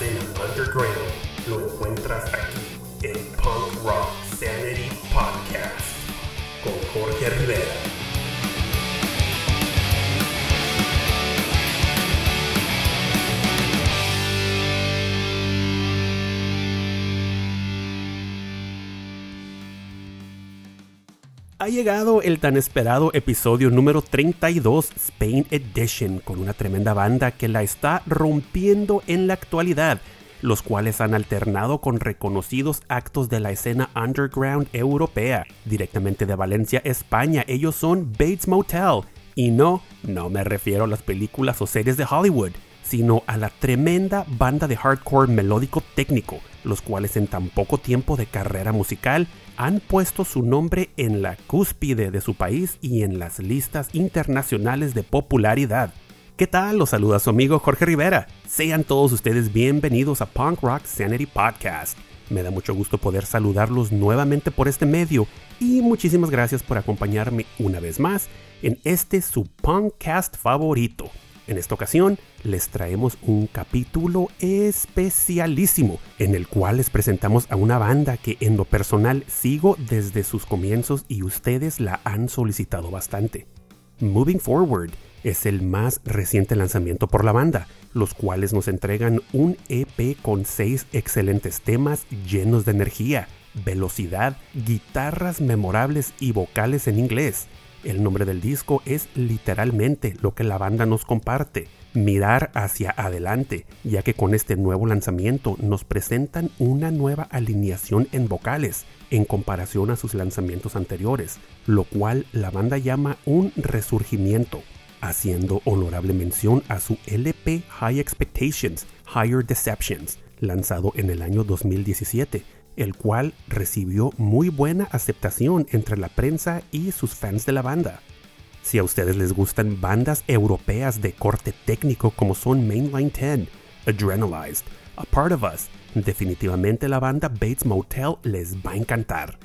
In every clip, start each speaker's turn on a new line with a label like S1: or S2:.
S1: escena underground lo encuentras aquí
S2: llegado el tan esperado episodio número 32 Spain Edition con una tremenda banda que la está rompiendo en la actualidad, los cuales han alternado con reconocidos actos de la escena underground europea, directamente de Valencia, España. Ellos son Bates Motel. Y no, no me refiero a las películas o series de Hollywood, sino a la tremenda banda de hardcore melódico técnico, los cuales en tan poco tiempo de carrera musical han puesto su nombre en la cúspide de su país y en las listas internacionales de popularidad. ¿Qué tal? Los saluda su amigo Jorge Rivera. Sean todos ustedes bienvenidos a Punk Rock Sanity Podcast. Me da mucho gusto poder saludarlos nuevamente por este medio y muchísimas gracias por acompañarme una vez más en este su Punkcast favorito. En esta ocasión les traemos un capítulo especialísimo en el cual les presentamos a una banda que en lo personal sigo desde sus comienzos y ustedes la han solicitado bastante. Moving Forward es el más reciente lanzamiento por la banda, los cuales nos entregan un EP con seis excelentes temas llenos de energía, velocidad, guitarras memorables y vocales en inglés. El nombre del disco es literalmente lo que la banda nos comparte, mirar hacia adelante, ya que con este nuevo lanzamiento nos presentan una nueva alineación en vocales en comparación a sus lanzamientos anteriores, lo cual la banda llama un resurgimiento, haciendo honorable mención a su LP High Expectations, Higher Deceptions, lanzado en el año 2017 el cual recibió muy buena aceptación entre la prensa y sus fans de la banda. Si a ustedes les gustan bandas europeas de corte técnico como son Mainline 10, Adrenalized, A Part of Us, definitivamente la banda Bates Motel les va a encantar.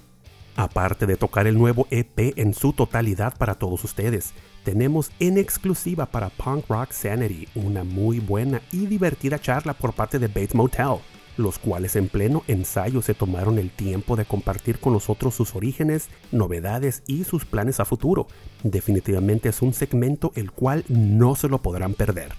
S2: Aparte de tocar el nuevo EP en su totalidad para todos ustedes, tenemos en exclusiva para Punk Rock Sanity una muy buena y divertida charla por parte de Bates Motel, los cuales en pleno ensayo se tomaron el tiempo de compartir con nosotros sus orígenes, novedades y sus planes a futuro. Definitivamente es un segmento el cual no se lo podrán perder.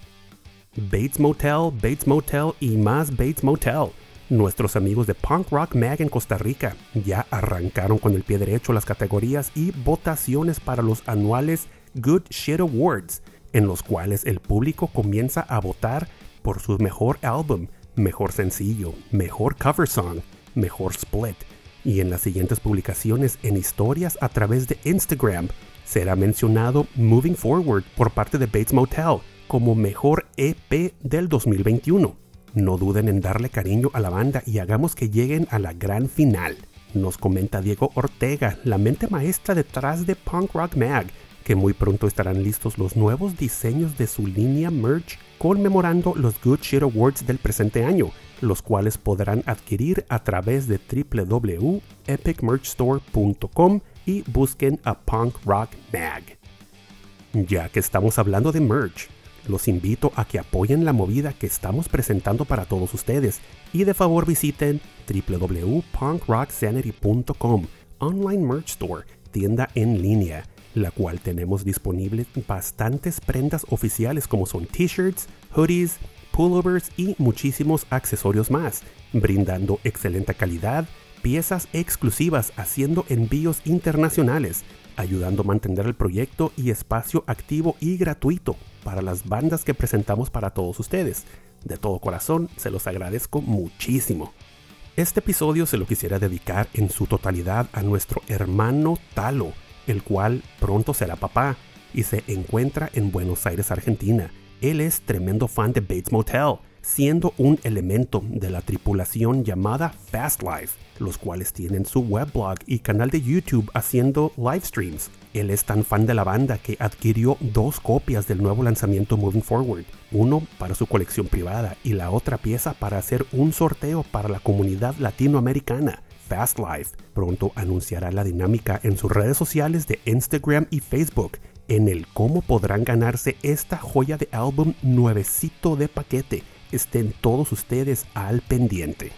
S2: Bates Motel, Bates Motel y más Bates Motel. Nuestros amigos de Punk Rock Mag en Costa Rica ya arrancaron con el pie derecho las categorías y votaciones para los anuales Good Shit Awards, en los cuales el público comienza a votar por su mejor álbum, mejor sencillo, mejor cover song, mejor split. Y en las siguientes publicaciones en historias a través de Instagram será mencionado Moving Forward por parte de Bates Motel como mejor EP del 2021. No duden en darle cariño a la banda y hagamos que lleguen a la gran final. Nos comenta Diego Ortega, la mente maestra detrás de Punk Rock Mag, que muy pronto estarán listos los nuevos diseños de su línea merch conmemorando los Good Shit Awards del presente año, los cuales podrán adquirir a través de www.epicmerchstore.com y busquen a Punk Rock Mag. Ya que estamos hablando de merch, los invito a que apoyen la movida que estamos presentando para todos ustedes y de favor visiten www.punkrocksanity.com, online merch store, tienda en línea la cual tenemos disponibles bastantes prendas oficiales como son t-shirts, hoodies, pullovers y muchísimos accesorios más, brindando excelente calidad, piezas exclusivas haciendo envíos internacionales, ayudando a mantener el proyecto y espacio activo y gratuito para las bandas que presentamos para todos ustedes. De todo corazón, se los agradezco muchísimo. Este episodio se lo quisiera dedicar en su totalidad a nuestro hermano Talo, el cual pronto será papá y se encuentra en Buenos Aires, Argentina. Él es tremendo fan de Bates Motel, siendo un elemento de la tripulación llamada Fast Life, los cuales tienen su weblog y canal de YouTube haciendo live streams. Él es tan fan de la banda que adquirió dos copias del nuevo lanzamiento Moving Forward, uno para su colección privada y la otra pieza para hacer un sorteo para la comunidad latinoamericana. Fast Life pronto anunciará la dinámica en sus redes sociales de Instagram y Facebook en el cómo podrán ganarse esta joya de álbum nuevecito de paquete,
S3: estén todos ustedes al pendiente.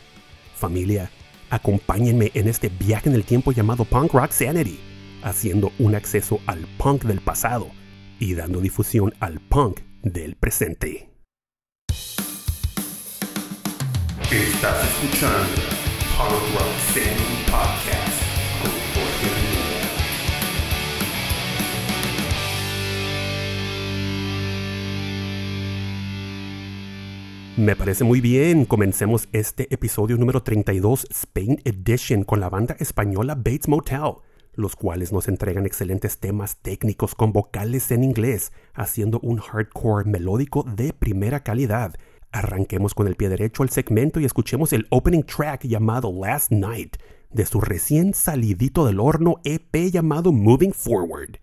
S3: Familia, acompáñenme en este viaje en el tiempo llamado Punk Rock Sanity, haciendo un acceso al punk del pasado y dando difusión al punk del presente.
S2: Estás escuchando
S3: Me parece muy bien. Comencemos este episodio número 32 Spain Edition con la banda española Bates Motel, los cuales nos entregan excelentes temas técnicos con vocales en inglés, haciendo un hardcore melódico de primera calidad. Arranquemos con el pie derecho al segmento y escuchemos el opening track llamado Last Night de su recién salidito del horno EP llamado Moving Forward.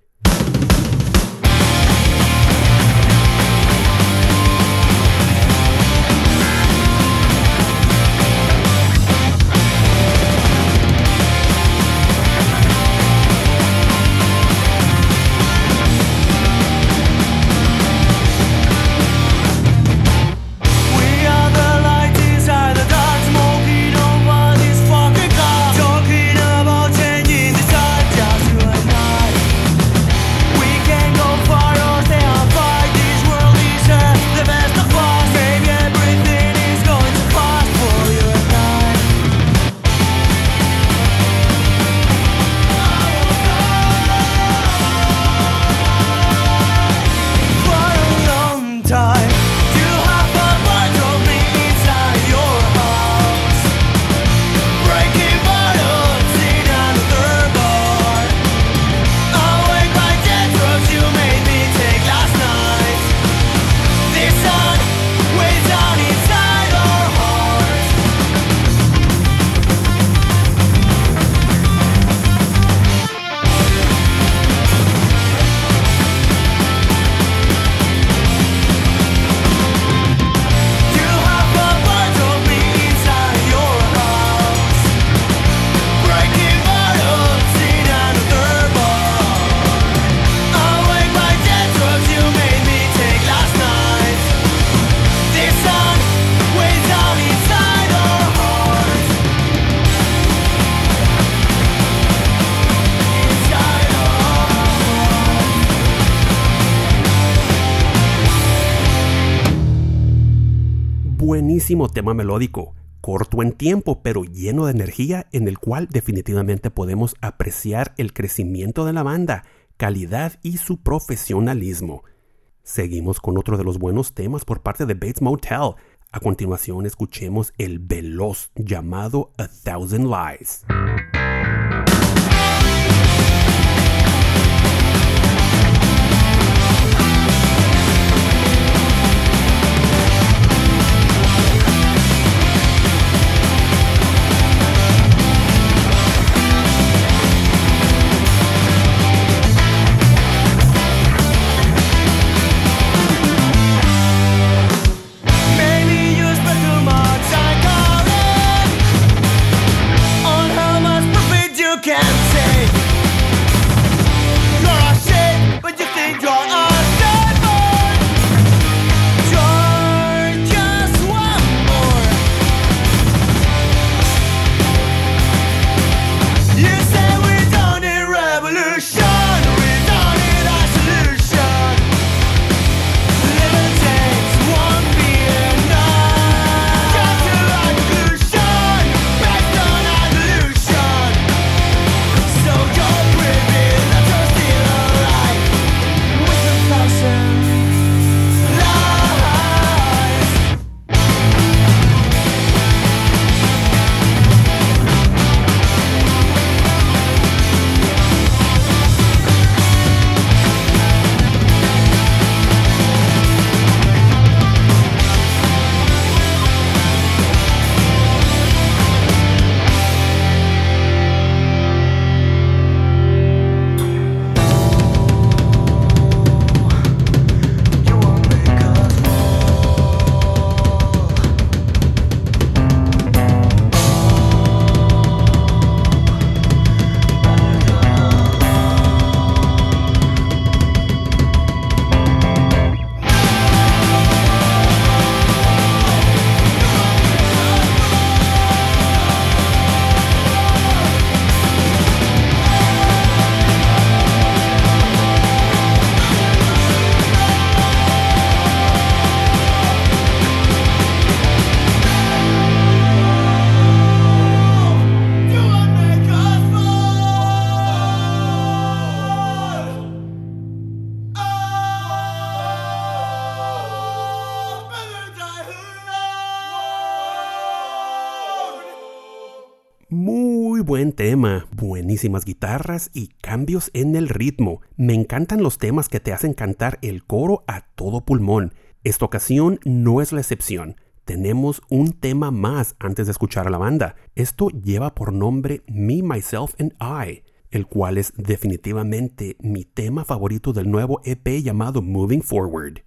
S3: Buenísimo tema melódico, corto en tiempo pero lleno de energía en el cual definitivamente podemos apreciar el crecimiento de la banda, calidad y su profesionalismo. Seguimos con otro de los buenos temas por parte de Bates Motel. A continuación escuchemos el veloz llamado A Thousand Lies. Buenísimas guitarras y cambios en el ritmo. Me encantan los temas que te hacen cantar el coro a todo pulmón. Esta ocasión no es la excepción. Tenemos un tema más antes de escuchar a la banda. Esto lleva por nombre Me, Myself and I, el cual es definitivamente mi tema favorito del nuevo EP llamado Moving Forward.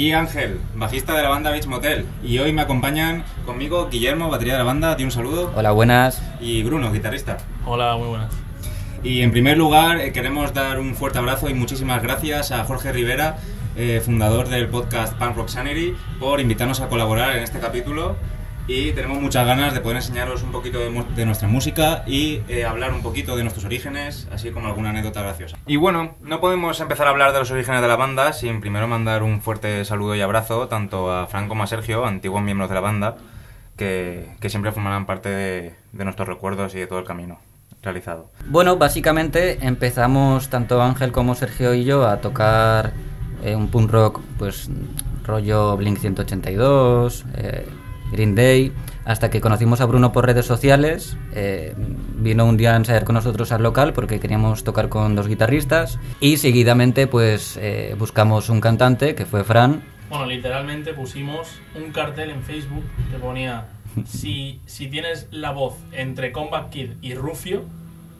S4: Aquí Ángel, bajista de la banda Beach Motel. Y hoy me acompañan conmigo Guillermo, batería de la banda, di un saludo.
S5: Hola, buenas.
S4: Y Bruno, guitarrista.
S6: Hola, muy buenas.
S4: Y en primer lugar, eh, queremos dar un fuerte abrazo y muchísimas gracias a Jorge Rivera, eh, fundador del podcast Punk Rock Sanity, por invitarnos a colaborar en este capítulo. Y tenemos muchas ganas de poder enseñaros un poquito de, nuestra música y eh, hablar un poquito de nuestros orígenes, así como alguna anécdota graciosa. Y bueno, no podemos empezar a hablar de los orígenes de la banda sin primero mandar un fuerte saludo y abrazo tanto a Frank como a Sergio, antiguos miembros de la banda, que, que siempre formarán parte de, de nuestros recuerdos y de todo el camino realizado.
S5: Bueno, básicamente empezamos tanto Ángel como Sergio y yo a tocar eh, un punk rock, pues rollo Blink 182, eh, Green Day, hasta que conocimos a Bruno por redes sociales. eh, vino un día a ensayar con nosotros al local porque queríamos tocar con dos guitarristas y seguidamente pues eh, buscamos un cantante que fue Fran.
S6: Bueno, literalmente pusimos un cartel en Facebook que ponía si, si tienes la voz entre Combat Kid y Rufio,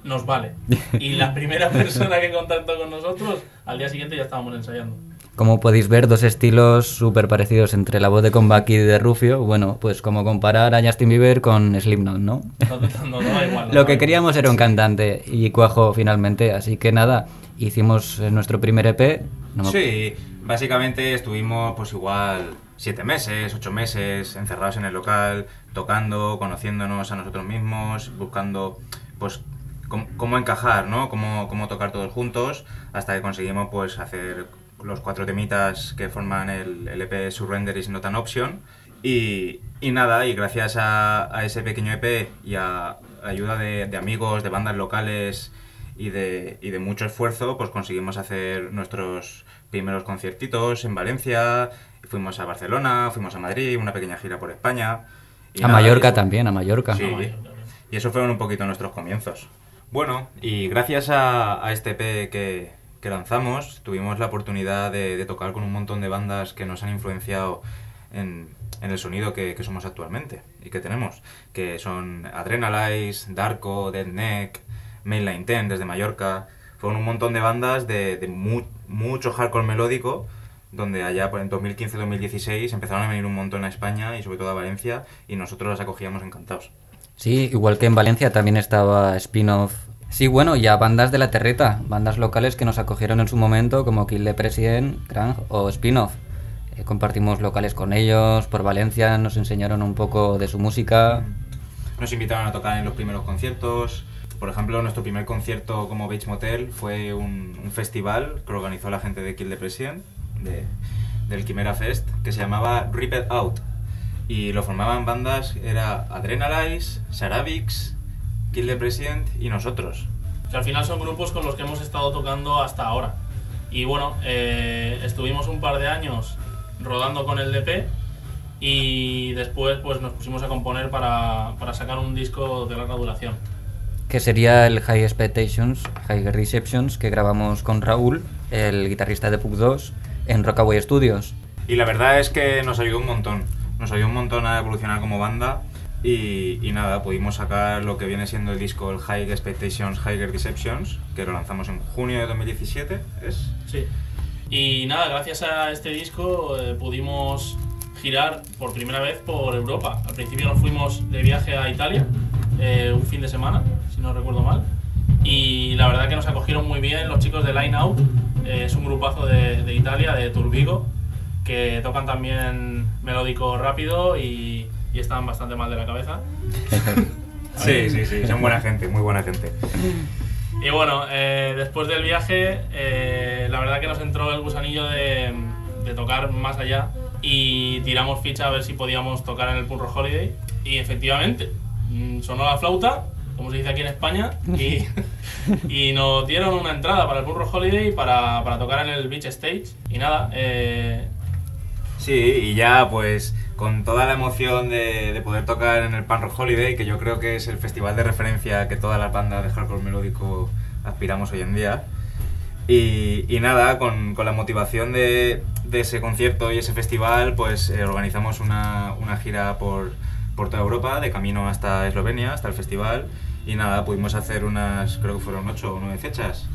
S6: nos vale. Y la primera persona que contactó con nosotros, al día siguiente ya estábamos ensayando.
S5: Como podéis ver, dos estilos súper parecidos entre la voz de Combat Kid y de Rufio. Bueno, pues como comparar a Justin Bieber con Slipknot, ¿no?
S6: No, no, no igual.
S5: Lo que queríamos era un cantante y cuajo finalmente, así que nada. Hicimos eh, nuestro primer EP.
S4: Sí, básicamente estuvimos pues igual siete meses, ocho meses encerrados en el local, tocando, conociéndonos a nosotros mismos, buscando pues cómo, cómo encajar, ¿no? Cómo, cómo tocar todos juntos, hasta que conseguimos pues hacer los cuatro temitas que forman el, el EP Surrender is not an option. Y, y nada, y gracias a, a ese pequeño EP y a ayuda de, de amigos, de bandas locales y de, y de mucho esfuerzo, pues conseguimos hacer nuestros primeros conciertitos en Valencia, fuimos a Barcelona, fuimos a Madrid, una pequeña gira por España. y
S5: a
S4: nada,
S5: Mallorca
S4: y-
S5: también, a Mallorca.
S4: Sí, y eso fueron un poquito nuestros comienzos. Bueno, y gracias a, a este EP que, que lanzamos, tuvimos la oportunidad de, tocar con un montón de bandas que nos han influenciado en, el sonido que, somos actualmente y que tenemos, que son Adrenalize, Darko, Deadneck, Mainline 10 desde Mallorca. Fueron un montón de bandas de, de mu- mucho hardcore melódico, donde allá pues, en 2015-2016 empezaron a venir un montón a España y sobre todo a Valencia, y nosotros las acogíamos encantados.
S5: Sí, igual que en Valencia también estaba spin-off. Sí, bueno, y a bandas de la terreta, bandas locales que nos acogieron en su momento, como Kill the President, Krang o Spin-off. Eh, compartimos locales con ellos, por Valencia, nos enseñaron un poco de su música.
S4: Nos invitaron a tocar en los primeros conciertos. Por ejemplo, nuestro primer concierto como Beach Motel fue un, festival que organizó la gente de Kill the President, de- del Quimera Fest, que se llamaba Rip It Out. Y lo formaban bandas, era Adrenalize, Saravix, Kill the President y nosotros.
S6: Que al final son grupos con los que hemos estado tocando hasta ahora. Y bueno, eh, estuvimos un par de años rodando con el DP y después pues nos pusimos a componer para, para sacar un disco de larga duración.
S5: que sería el High Expectations, High Receptions, que grabamos con Raúl, el guitarrista de Pug 2, en Rockaway Studios.
S4: Y la verdad es que nos ayudó un montón. Nos ayudó un montón a evolucionar como banda. Y, nada, pudimos sacar lo que viene siendo el disco, el Expectations, Higher Deceptions, que lo lanzamos en junio de 2017, ¿es?
S6: Sí. Y nada, gracias a este disco eh, pudimos girar por primera vez por Europa. Al principio nos fuimos de viaje a Italia, eh, un fin de semana, si no recuerdo mal. Y la verdad que nos acogieron muy bien los chicos de Line Out. eh, es un grupazo de, de Italia, de Turbigo, que tocan también melódico rápido y, y están bastante mal de la cabeza.
S4: Sí, sí, sí, son buena gente, muy buena gente.
S6: Y bueno, eh, después del viaje, eh, la verdad que nos entró el gusanillo de, de tocar más allá y tiramos ficha a ver si podíamos tocar en el Punk Rock Holiday. Y efectivamente, mm, sonó la flauta, como se dice aquí en España, y, y nos dieron una entrada para el Punk Rock Holiday para, para tocar en el Beach Stage. Y nada, eh,
S4: Sí, y ya pues con toda la emoción de, de poder tocar en el Pan Rock Holiday, que yo creo que es el festival de referencia que todas las bandas de hardcore melódico aspiramos hoy en día. Y, y nada, con, con la motivación de, de ese concierto y ese festival, pues eh, organizamos una, una gira por, por toda Europa, de camino hasta Eslovenia, hasta el festival. Y nada, pudimos hacer unas, creo que fueron ocho o nueve fechas.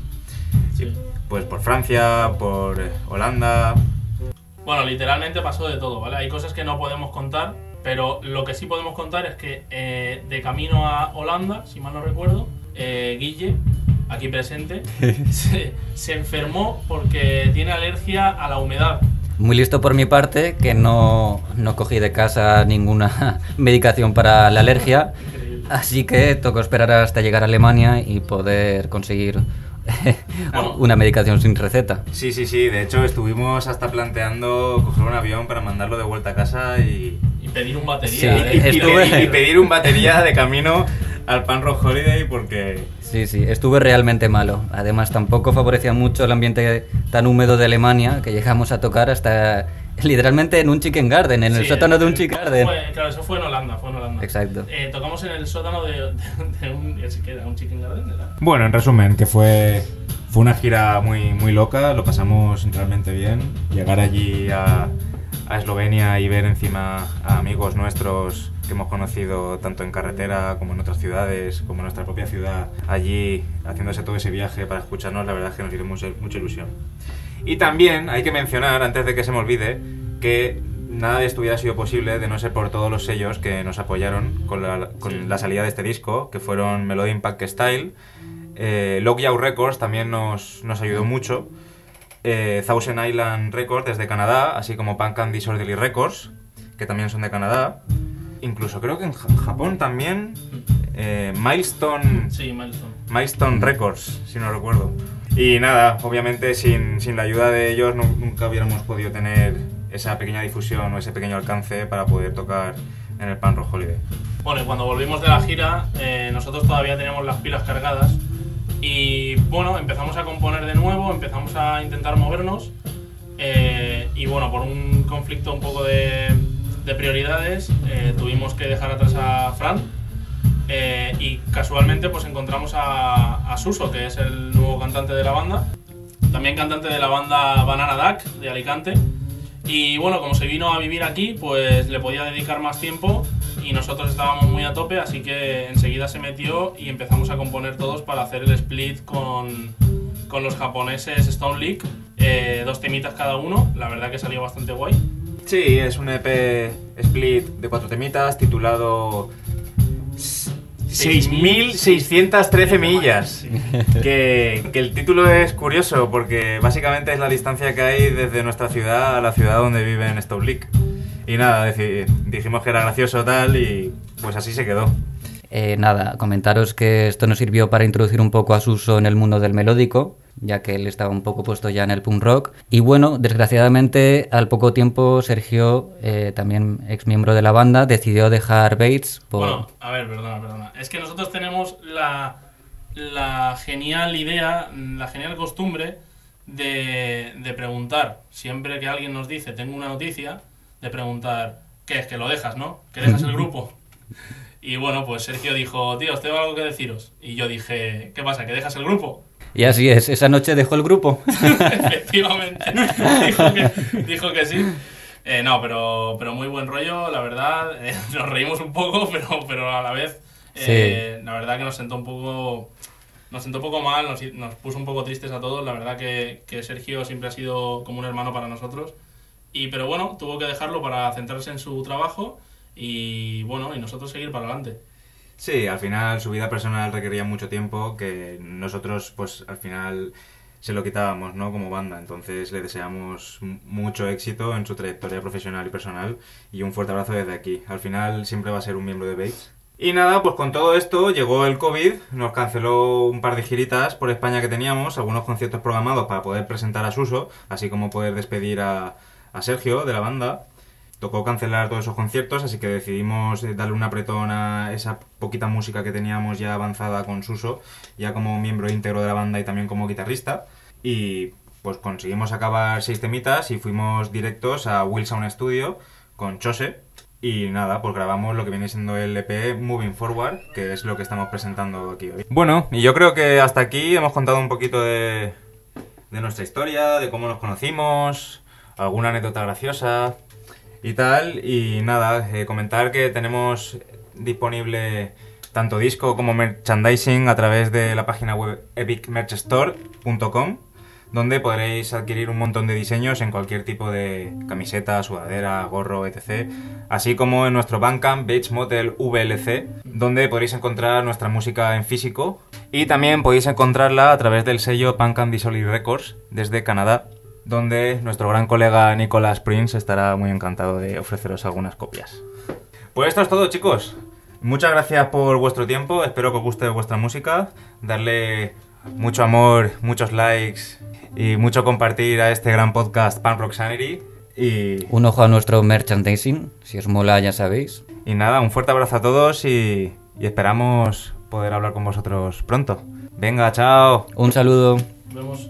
S6: sí.
S4: Pues por Francia, por eh, Holanda,
S6: Bueno, literalmente pasó de todo, ¿vale? Hay cosas que no podemos contar, pero lo que sí podemos contar es que eh, de camino a Holanda, si mal no recuerdo, eh, Guille, aquí presente, se, se enfermó porque tiene alergia a la humedad.
S5: Muy listo por mi parte, que no, no cogí de casa ninguna medicación para la alergia, así que tocó esperar hasta llegar a Alemania y poder conseguir. una medicación sin receta.
S4: Sí, sí, sí. De hecho, estuvimos hasta planteando coger un avión para mandarlo de vuelta a casa y,
S6: Y pedir un batería.
S5: Sí,
S6: ¿eh?
S5: Estuve-
S4: pedir, y pedir un batería de camino al Pan Rock Holiday porque...
S5: Sí, sí, estuve realmente malo. Además, tampoco favorecía mucho el ambiente tan húmedo de Alemania que llegamos a tocar hasta literalmente en un chicken garden, en el
S6: Sí,
S5: sótano de un
S6: eh,
S5: chicken garden.
S6: fue- claro, eso fue en Holanda, fue en Holanda.
S5: Exacto.
S6: Eh, tocamos en el sótano de, de- de un, ¿qué era? un chicken garden, ¿era?
S4: Bueno, en resumen, que fue, fue una gira muy, muy loca, lo pasamos realmente bien. Llegar allí a, a Eslovenia y ver encima a amigos nuestros que hemos conocido tanto en carretera como en otras ciudades, como en nuestra propia ciudad, allí haciéndose todo ese viaje para escucharnos, la verdad es que nos hizo mucha, mucha ilusión. Y también hay que mencionar, antes de que se me olvide, que nada de esto hubiera sido posible de no ser por todos los sellos que nos apoyaron con la, con
S6: Sí.
S4: la salida de este disco, que fueron Melody Impact Style, Eh, Logyao Records también nos, nos ayudó mucho. Eh, Thousand Island Records desde Canadá, así como Punk and Disorderly Records, que también son de Canadá. Incluso creo que en Ja- Japón también. eh, Milestone
S6: Sí, Milestone.
S4: Milestone Records, si no recuerdo. Y nada, obviamente sin, sin la ayuda de ellos nu- nunca hubiéramos podido tener esa pequeña difusión o ese pequeño alcance para poder tocar en el Pan Rock Holiday.
S6: Bueno, y cuando volvimos de la gira, eh, nosotros todavía teníamos las pilas cargadas. Y bueno, empezamos a componer de nuevo, empezamos a intentar movernos. eh, y bueno, por un conflicto un poco de, de prioridades, eh, tuvimos que dejar atrás a Fran. Eh, y casualmente pues encontramos a, a Suso, que es el nuevo cantante de la banda. También cantante de la banda Banana Duck de Alicante. Y bueno, como se vino a vivir aquí, pues le podía dedicar más tiempo y nosotros estábamos muy a tope, así que enseguida se metió y empezamos a componer todos para hacer el split con, con los japoneses Stone League, eh, dos temitas cada uno, la verdad que salió bastante guay.
S4: Sí, es un EP split de cuatro temitas titulado 6.613 millas. Que, que el título es curioso porque básicamente es la distancia que hay desde nuestra ciudad a la ciudad donde vive en Lake. Y nada, dijimos que era gracioso tal y pues así se quedó.
S5: Eh, nada, comentaros que esto nos sirvió para introducir un poco a Suso en el mundo del melódico, ya que él estaba un poco puesto ya en el punk rock. Y bueno, desgraciadamente, al poco tiempo, Sergio, eh, también ex miembro de la banda, decidió dejar Bates por...
S6: Bueno, a ver, perdona, perdona. Es que nosotros tenemos la, la genial idea, la genial costumbre de, de preguntar, siempre que alguien nos dice, tengo una noticia, de preguntar, ¿qué es? Que lo dejas, ¿no? Que dejas el grupo. Y bueno, pues Sergio dijo, tío, os tengo algo que deciros. Y yo dije, ¿qué pasa? ¿Que dejas el grupo?
S5: Y así es, esa noche dejó el grupo.
S6: Efectivamente. dijo, que, dijo que sí. Eh, no, pero, pero muy buen rollo, la verdad. Eh, nos reímos un poco, pero, pero a la vez, eh, la verdad que nos sentó un poco. Nos sentó un poco mal, nos, nos puso un poco tristes a todos. La verdad que, que Sergio siempre ha sido como un hermano para nosotros. Y, pero bueno, tuvo que dejarlo para centrarse en su trabajo y bueno, y nosotros seguir para adelante.
S4: Sí, al final su vida personal requería mucho tiempo que nosotros pues al final se lo quitábamos, ¿no? Como banda. Entonces le deseamos mucho éxito en su trayectoria profesional y personal y un fuerte abrazo desde aquí. Al final siempre va a ser un miembro de Bates. Y nada, pues con todo esto llegó el COVID, nos canceló un par de giritas por España que teníamos, algunos conciertos programados para poder presentar a Suso, así como poder despedir a, a Sergio de la banda tocó cancelar todos esos conciertos, así que decidimos eh, darle un apretón a esa poquita música que teníamos ya avanzada con Suso, ya como miembro íntegro de la banda y también como guitarrista. Y pues conseguimos acabar seis temitas y fuimos directos a Wilson Studio con Chose. Y nada, pues grabamos lo que viene siendo el EP Moving Forward, que es lo que estamos presentando aquí hoy. Bueno, y yo creo que hasta aquí hemos contado un poquito de, de nuestra historia, de cómo nos conocimos, alguna anécdota graciosa y tal. Y nada, eh, comentar que tenemos disponible tanto disco como merchandising a través de la página web epicmerchstore.com donde podréis adquirir un montón de diseños en cualquier tipo de camiseta, sudadera, gorro, etc. Así como en nuestro Bandcamp Beach Motel VLC, donde podréis encontrar nuestra música en físico. Y también podéis encontrarla a través del sello Bandcamp Disorderly Records desde Canadá, donde nuestro gran colega Nicolas Prince estará muy encantado de ofreceros algunas copias. Pues esto es todo, chicos. Muchas gracias por vuestro tiempo. Espero que os guste vuestra música. Darle mucho amor, muchos likes y mucho compartir a este gran podcast Punk Rock Sanity. Y,
S5: Un ojo a nuestro merchandising, si os mola ya sabéis.
S4: y nada, un fuerte abrazo a todos y, y esperamos poder hablar con vosotros pronto. Venga, chao.
S5: Un saludo.
S6: Nos vemos.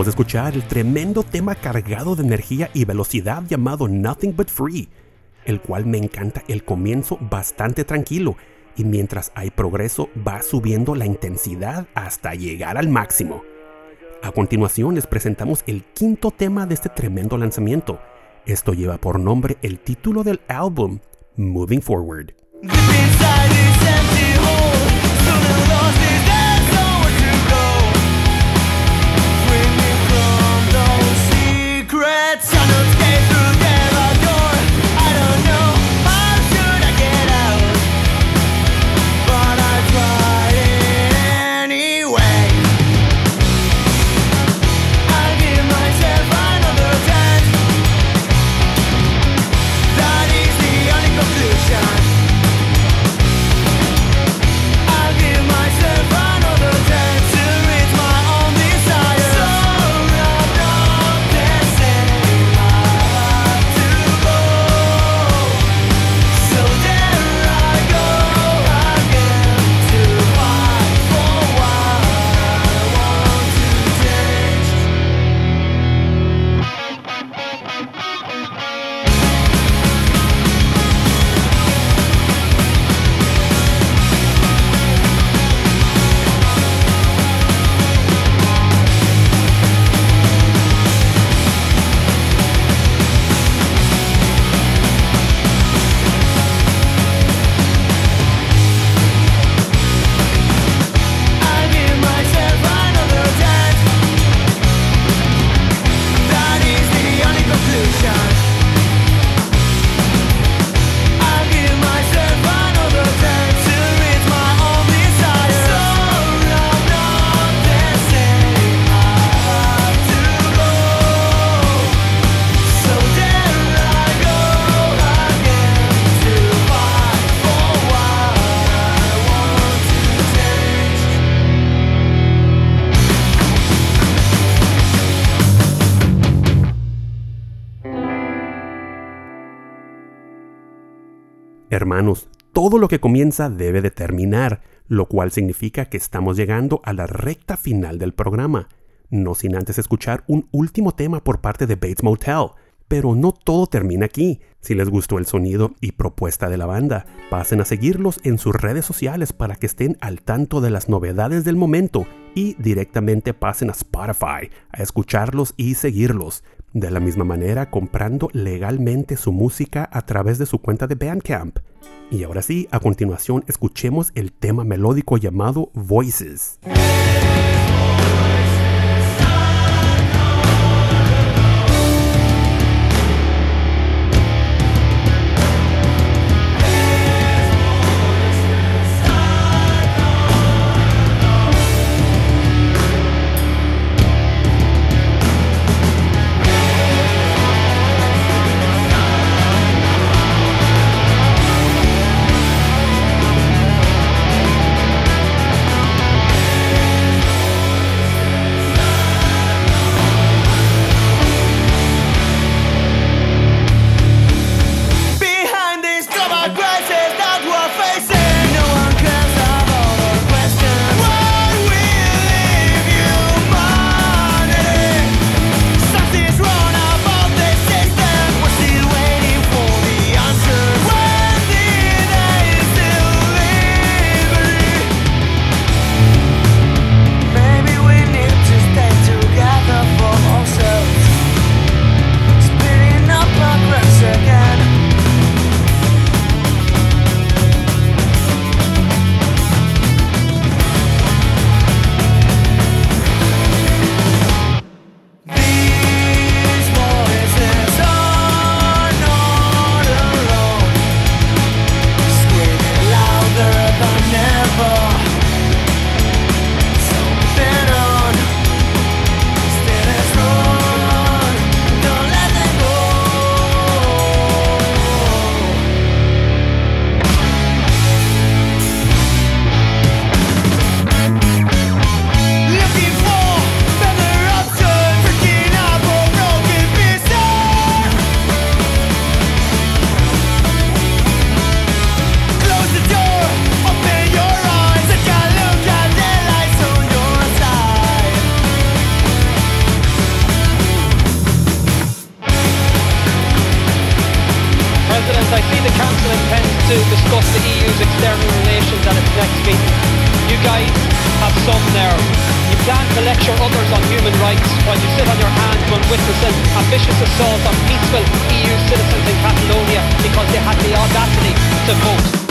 S3: De escuchar el tremendo tema cargado de energía y velocidad llamado Nothing But Free, el cual me encanta el comienzo bastante tranquilo y mientras hay progreso va subiendo la intensidad hasta llegar al máximo. A continuación les presentamos el quinto tema de este tremendo lanzamiento. Esto lleva por nombre el título del álbum, Moving Forward. Hermanos, todo lo que comienza debe de terminar, lo cual significa que estamos llegando a la recta final del programa, no sin antes escuchar un último tema por parte de Bates Motel. Pero no todo termina aquí. Si les gustó el sonido y propuesta de la banda, pasen a seguirlos en sus redes sociales para que estén al tanto de las novedades del momento y directamente pasen a Spotify a escucharlos y seguirlos. De la misma manera, comprando legalmente su música a través de su cuenta de Bandcamp. Y ahora sí, a continuación escuchemos el tema melódico llamado Voices.
S7: Council
S8: intends to discuss the EU's external relations at its next meeting. You guys
S3: have some nerve. You plan to lecture others on human rights while you sit on your hands when witnessing ambitious vicious assault on peaceful EU citizens in Catalonia because they had the audacity to vote.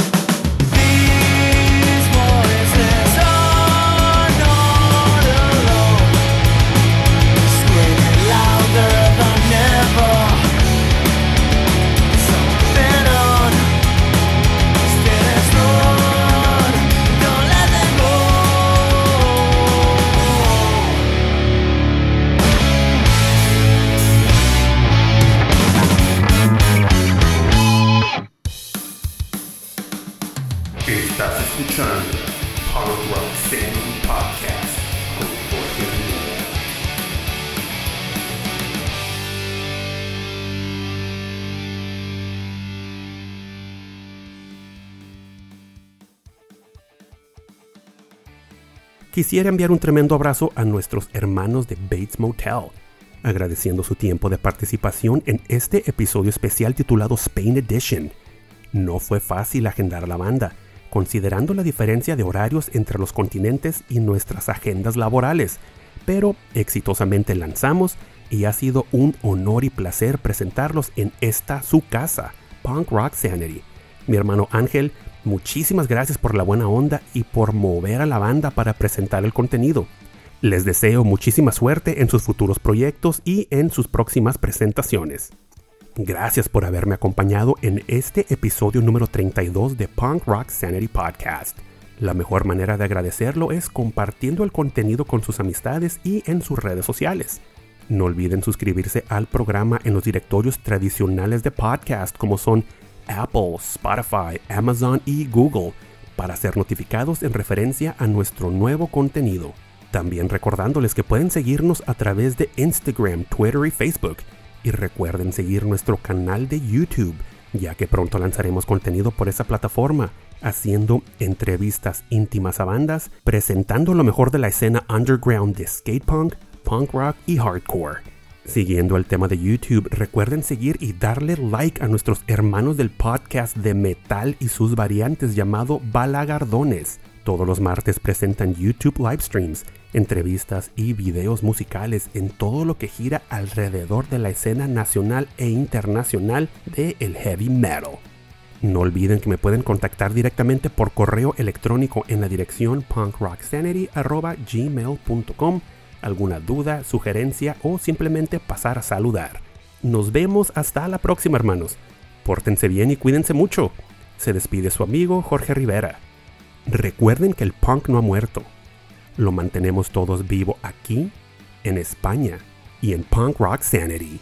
S2: Quisiera enviar un tremendo abrazo a nuestros hermanos de Bates Motel, agradeciendo su tiempo de participación en este episodio especial titulado Spain Edition. No fue fácil agendar la banda, considerando la diferencia de horarios entre los continentes y nuestras agendas laborales, pero exitosamente lanzamos y ha sido un honor y placer presentarlos en esta su casa, Punk Rock Sanity. Mi hermano Ángel, muchísimas gracias por la buena onda y por mover a la banda para presentar el contenido. Les deseo muchísima suerte en sus futuros proyectos y en sus próximas presentaciones. Gracias por haberme acompañado en este episodio número 32 de Punk Rock Sanity Podcast. La mejor manera de agradecerlo es compartiendo el contenido con sus amistades y en sus redes sociales. No olviden suscribirse al programa en los directorios tradicionales de podcast como son Apple, Spotify, Amazon y Google para ser notificados en referencia a nuestro nuevo contenido. También recordándoles que pueden seguirnos a través de Instagram, Twitter y Facebook. Y recuerden seguir nuestro canal de YouTube, ya que pronto lanzaremos contenido por esa plataforma, haciendo entrevistas íntimas a bandas, presentando lo mejor de la escena underground de skate punk, punk rock y hardcore. Siguiendo el tema de YouTube, recuerden seguir y darle like a nuestros hermanos del podcast de metal y sus variantes llamado Balagardones. Todos los martes presentan YouTube live streams, entrevistas y videos musicales en todo lo que gira alrededor de la escena nacional e internacional de el heavy metal. No olviden que me pueden contactar directamente por correo electrónico en la dirección punkrocksanity.gmail.com alguna duda, sugerencia o simplemente pasar a saludar. Nos vemos hasta la próxima hermanos. Pórtense bien y cuídense mucho. Se despide su amigo Jorge Rivera. Recuerden que el punk no ha muerto. Lo mantenemos todos vivo aquí, en España y en Punk Rock Sanity.